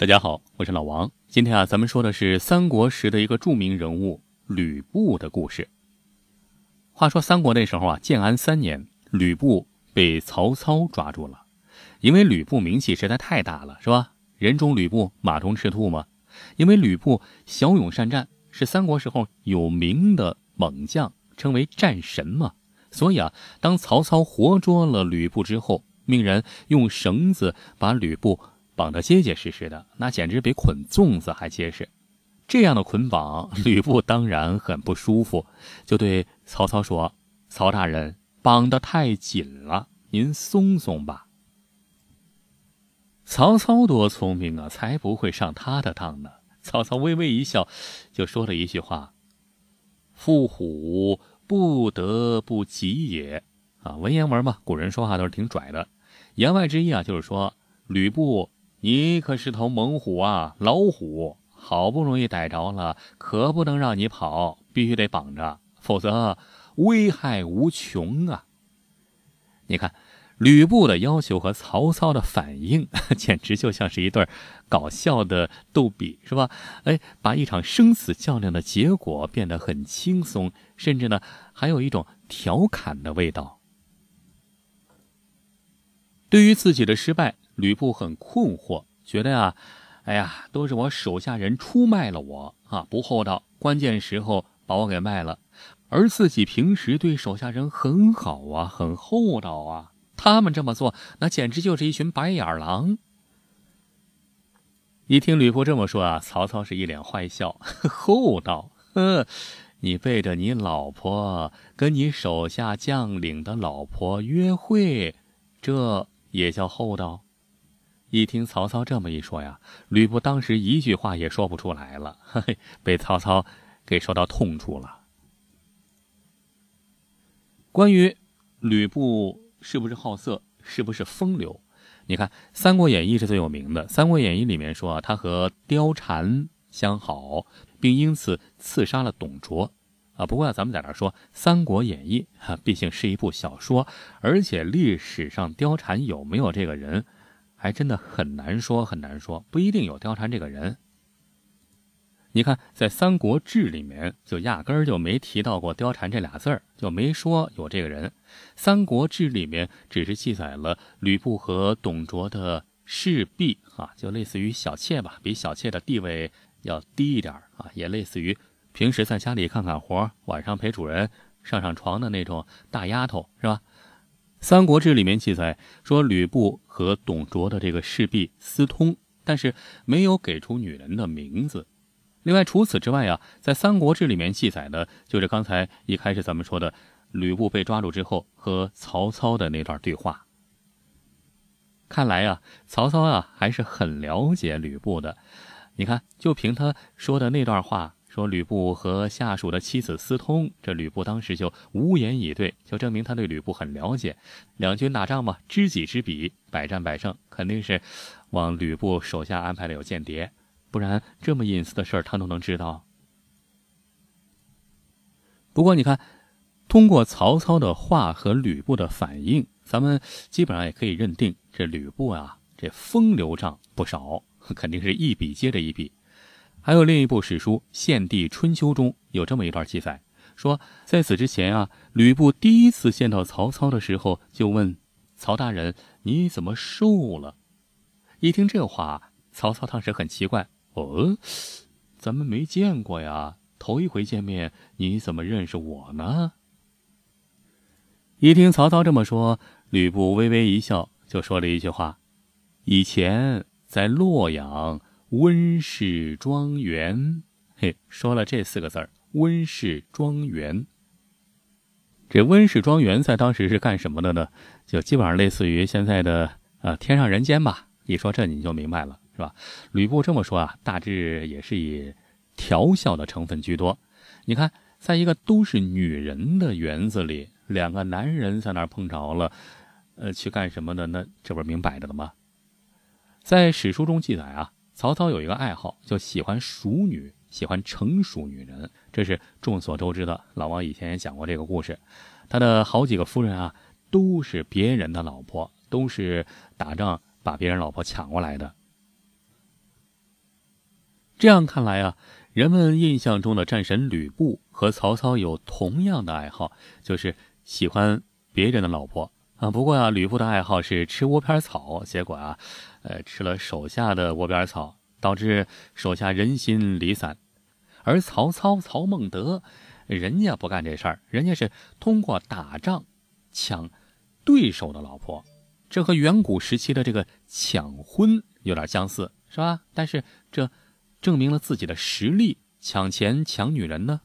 大家好，我是老王。今天啊，咱们说的是三国时的一个著名人物吕布的故事。话说三国那时候啊，建安三年，吕布被曹操抓住了。因为吕布名气实在太大了，是吧？人中吕布，马中赤兔嘛。因为吕布骁勇善战，是三国时候有名的猛将，称为战神嘛。所以啊，当曹操活捉了吕布之后，命人用绳子把吕布。绑得结结实实的，那简直比捆粽子还结实。这样的捆绑，吕布当然很不舒服，就对曹操说：“曹大人，绑得太紧了，您松松吧。”曹操多聪明啊，才不会上他的当呢。曹操微微一笑，就说了一句话：“缚虎不得不及也。”啊，文言文嘛，古人说话都是挺拽的。言外之意啊，就是说吕布。你可是头猛虎啊，老虎！好不容易逮着了，可不能让你跑，必须得绑着，否则危害无穷啊！你看，吕布的要求和曹操的反应，简直就像是一对搞笑的逗比，是吧？哎，把一场生死较量的结果变得很轻松，甚至呢，还有一种调侃的味道。对于自己的失败。吕布很困惑，觉得呀，哎呀，都是我手下人出卖了我啊，不厚道，关键时候把我给卖了。而自己平时对手下人很好啊，很厚道啊，他们这么做，那简直就是一群白眼狼。一听吕布这么说啊，曹操是一脸坏笑，厚道，呵，你背着你老婆跟你手下将领的老婆约会，这也叫厚道？一听曹操这么一说呀，吕布当时一句话也说不出来了，嘿嘿，被曹操给说到痛处了。关于吕布是不是好色，是不是风流，你看《三国演义》是最有名的，《三国演义》里面说他和貂蝉相好，并因此刺杀了董卓啊。不过咱们在这说《三国演义》哈，毕竟是一部小说，而且历史上貂蝉有没有这个人？还真的很难说，很难说，不一定有貂蝉这个人。你看，在《三国志》里面就压根儿就没提到过貂蝉这俩字儿，就没说有这个人。《三国志》里面只是记载了吕布和董卓的侍婢，啊，就类似于小妾吧，比小妾的地位要低一点啊，也类似于平时在家里干干活，晚上陪主人上上床的那种大丫头，是吧？《三国志》里面记载说，吕布和董卓的这个侍婢私通，但是没有给出女人的名字。另外，除此之外啊，在《三国志》里面记载的就是刚才一开始咱们说的吕布被抓住之后和曹操的那段对话。看来啊，曹操啊还是很了解吕布的。你看，就凭他说的那段话。说吕布和下属的妻子私通，这吕布当时就无言以对，就证明他对吕布很了解。两军打仗嘛，知己知彼，百战百胜，肯定是往吕布手下安排了有间谍，不然这么隐私的事儿他都能知道。不过你看，通过曹操的话和吕布的反应，咱们基本上也可以认定，这吕布啊，这风流账不少，肯定是一笔接着一笔。还有另一部史书《献帝春秋》中有这么一段记载，说在此之前啊，吕布第一次见到曹操的时候，就问曹大人：“你怎么瘦了？”一听这话，曹操当时很奇怪：“哦，咱们没见过呀，头一回见面，你怎么认识我呢？”一听曹操这么说，吕布微微一笑，就说了一句话：“以前在洛阳。”温氏庄园，嘿，说了这四个字儿。温氏庄园，这温室庄园在当时是干什么的呢？就基本上类似于现在的呃天上人间吧。一说这你就明白了，是吧？吕布这么说啊，大致也是以调笑的成分居多。你看，在一个都是女人的园子里，两个男人在那儿碰着了，呃，去干什么的？那这不是明摆着的吗？在史书中记载啊。曹操有一个爱好，就喜欢熟女，喜欢成熟女人，这是众所周知的。老王以前也讲过这个故事，他的好几个夫人啊，都是别人的老婆，都是打仗把别人老婆抢过来的。这样看来啊，人们印象中的战神吕布和曹操有同样的爱好，就是喜欢别人的老婆啊。不过啊，吕布的爱好是吃窝边草，结果啊，呃，吃了手下的窝边草，导致手下人心离散。而曹操曹孟德，人家不干这事儿，人家是通过打仗抢对手的老婆，这和远古时期的这个抢婚有点相似，是吧？但是这。证明了自己的实力，抢钱抢女人呢。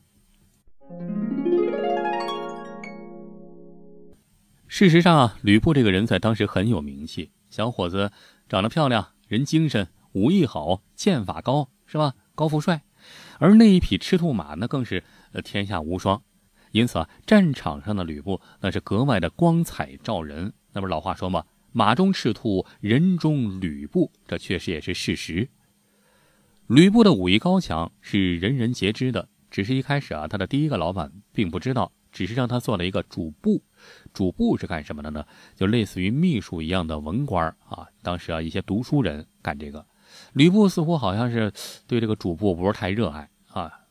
事实上啊，吕布这个人在当时很有名气，小伙子长得漂亮，人精神，武艺好，剑法高，是吧？高富帅，而那一匹赤兔马呢更是呃天下无双。因此啊，战场上的吕布那是格外的光彩照人。那不是老话说吗，“马中赤兔，人中吕布”，这确实也是事实。吕布的武艺高强是人人皆知的，只是一开始啊，他的第一个老板并不知道，只是让他做了一个主簿。主簿是干什么的呢？就类似于秘书一样的文官啊。当时啊，一些读书人干这个。吕布似乎好像是对这个主簿不是太热爱啊。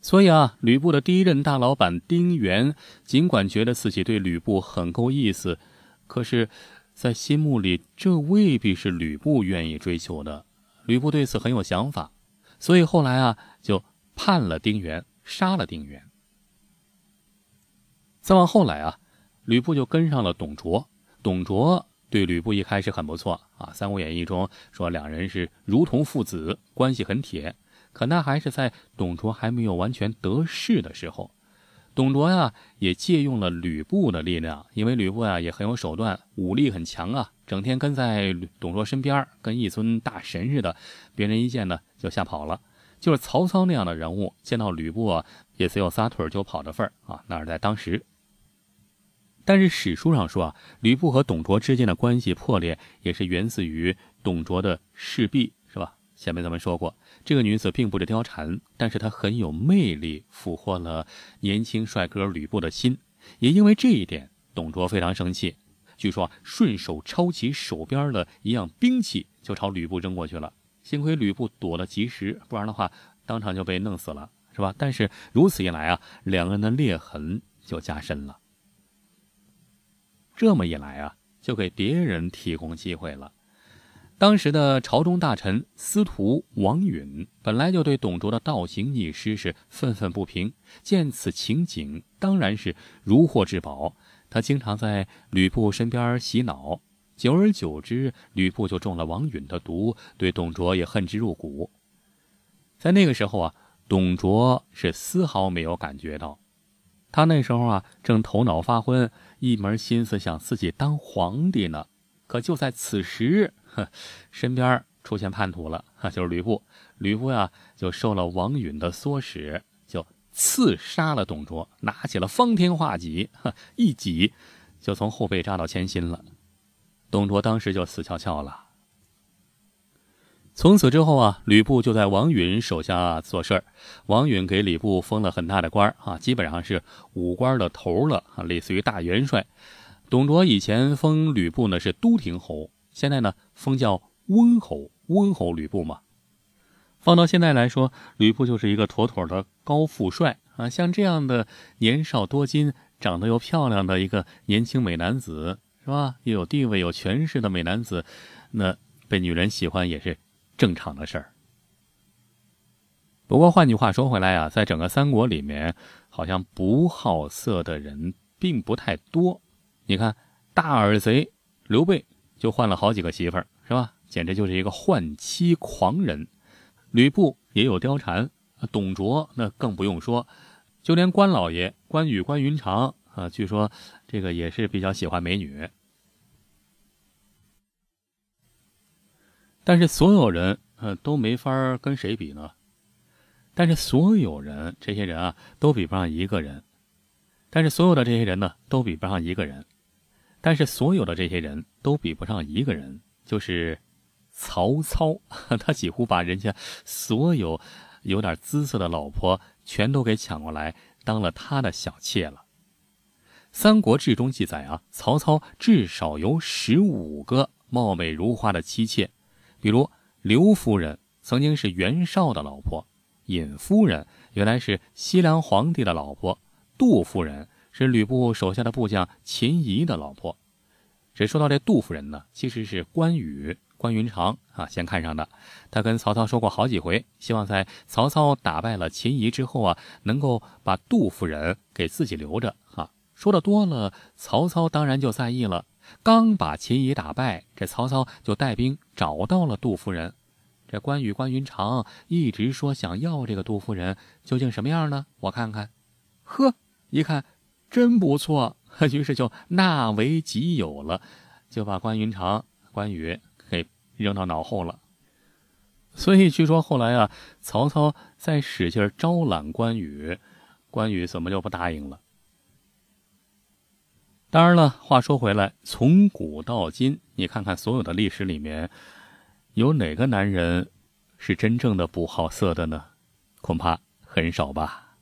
所以啊，吕布的第一任大老板丁原，尽管觉得自己对吕布很够意思，可是，在心目里，这未必是吕布愿意追求的。吕布对此很有想法，所以后来啊，就判了丁原，杀了丁原。再往后来啊，吕布就跟上了董卓。董卓对吕布一开始很不错啊，《三国演义》中说两人是如同父子，关系很铁。可那还是在董卓还没有完全得势的时候。董卓呀，也借用了吕布的力量，因为吕布呀也很有手段，武力很强啊，整天跟在董卓身边，跟一尊大神似的，别人一见呢就吓跑了。就是曹操那样的人物，见到吕布啊，也只有撒腿就跑的份儿啊，那是在当时。但是史书上说啊，吕布和董卓之间的关系破裂，也是源自于董卓的侍婢，是吧？前面咱们说过。这个女子并不是貂蝉，但是她很有魅力，俘获了年轻帅哥吕布的心。也因为这一点，董卓非常生气。据说顺手抄起手边的一样兵器，就朝吕布扔过去了。幸亏吕布躲得及时，不然的话，当场就被弄死了，是吧？但是如此一来啊，两个人的裂痕就加深了。这么一来啊，就给别人提供机会了。当时的朝中大臣司徒王允本来就对董卓的倒行逆施是愤愤不平，见此情景，当然是如获至宝。他经常在吕布身边洗脑，久而久之，吕布就中了王允的毒，对董卓也恨之入骨。在那个时候啊，董卓是丝毫没有感觉到，他那时候啊正头脑发昏，一门心思想自己当皇帝呢。可就在此时。哼，身边出现叛徒了，哈，就是吕布。吕布呀，就受了王允的唆使，就刺杀了董卓，拿起了方天画戟，哈，一戟就从后背扎到前心了。董卓当时就死翘翘了。从此之后啊，吕布就在王允手下做事儿。王允给吕布封了很大的官儿啊，基本上是武官的头了啊，类似于大元帅。董卓以前封吕布呢是都亭侯。现在呢，封叫温侯，温侯吕布嘛。放到现在来说，吕布就是一个妥妥的高富帅啊。像这样的年少多金、长得又漂亮的一个年轻美男子，是吧？又有地位、有权势的美男子，那被女人喜欢也是正常的事儿。不过换句话说回来啊，在整个三国里面，好像不好色的人并不太多。你看，大耳贼刘备。就换了好几个媳妇儿，是吧？简直就是一个换妻狂人。吕布也有貂蝉，董卓那更不用说，就连关老爷关羽、关云长啊，据说这个也是比较喜欢美女。但是所有人，呃，都没法跟谁比呢？但是所有人，这些人啊，都比不上一个人。但是所有的这些人呢，都比不上一个人。但是所有的这些人都比不上一个人，就是曹操。他几乎把人家所有有点姿色的老婆全都给抢过来，当了他的小妾了。《三国志》中记载啊，曹操至少有十五个貌美如花的妻妾，比如刘夫人、曾经是袁绍的老婆；尹夫人原来是西凉皇帝的老婆；杜夫人是吕布手下的部将秦仪的老婆。这说到这杜夫人呢，其实是关羽关云长啊先看上的。他跟曹操说过好几回，希望在曹操打败了秦仪之后啊，能够把杜夫人给自己留着哈。说的多了，曹操当然就在意了。刚把秦仪打败，这曹操就带兵找到了杜夫人。这关羽关云长一直说想要这个杜夫人，究竟什么样呢？我看看，呵，一看真不错。于是就纳为己有了，就把关云长、关羽给扔到脑后了。所以据说后来啊，曹操在使劲招揽关羽，关羽怎么就不答应了？当然了话说回来从古到今你看看所有的历史里面有哪个男人是真正的不好色的呢？恐怕很少吧。